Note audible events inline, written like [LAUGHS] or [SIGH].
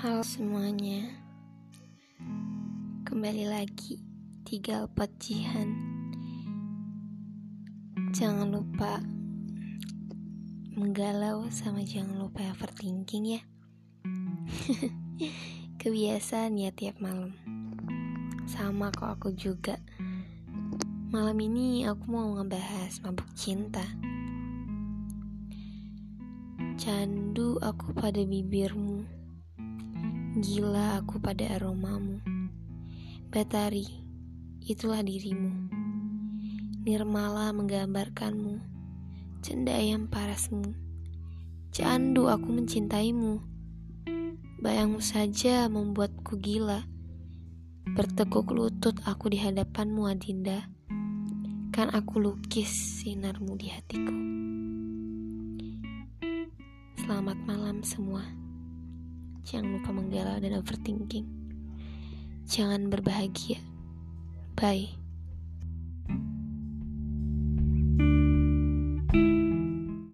Halo semuanya. Kembali lagi Tiga Alpat Jihan. Jangan lupa Menggalau sama jangan lupa overthinking ya. [LAUGHS] Kebiasaan ya tiap malam. Sama kok aku juga. Malam ini aku mau ngebahas mabuk cinta. Candu aku pada bibirmu Gila aku pada aromamu. Batari, itulah dirimu. Nirmala menggambarkanmu Cendayam parasmu. Candu aku mencintaimu. Bayangmu saja membuatku gila. Bertekuk lutut aku di hadapanmu Adinda. Kan aku lukis sinarmu di hatiku. Selamat malam semua Jangan lupa menggalau dan overthinking. Jangan berbahagia. Bye.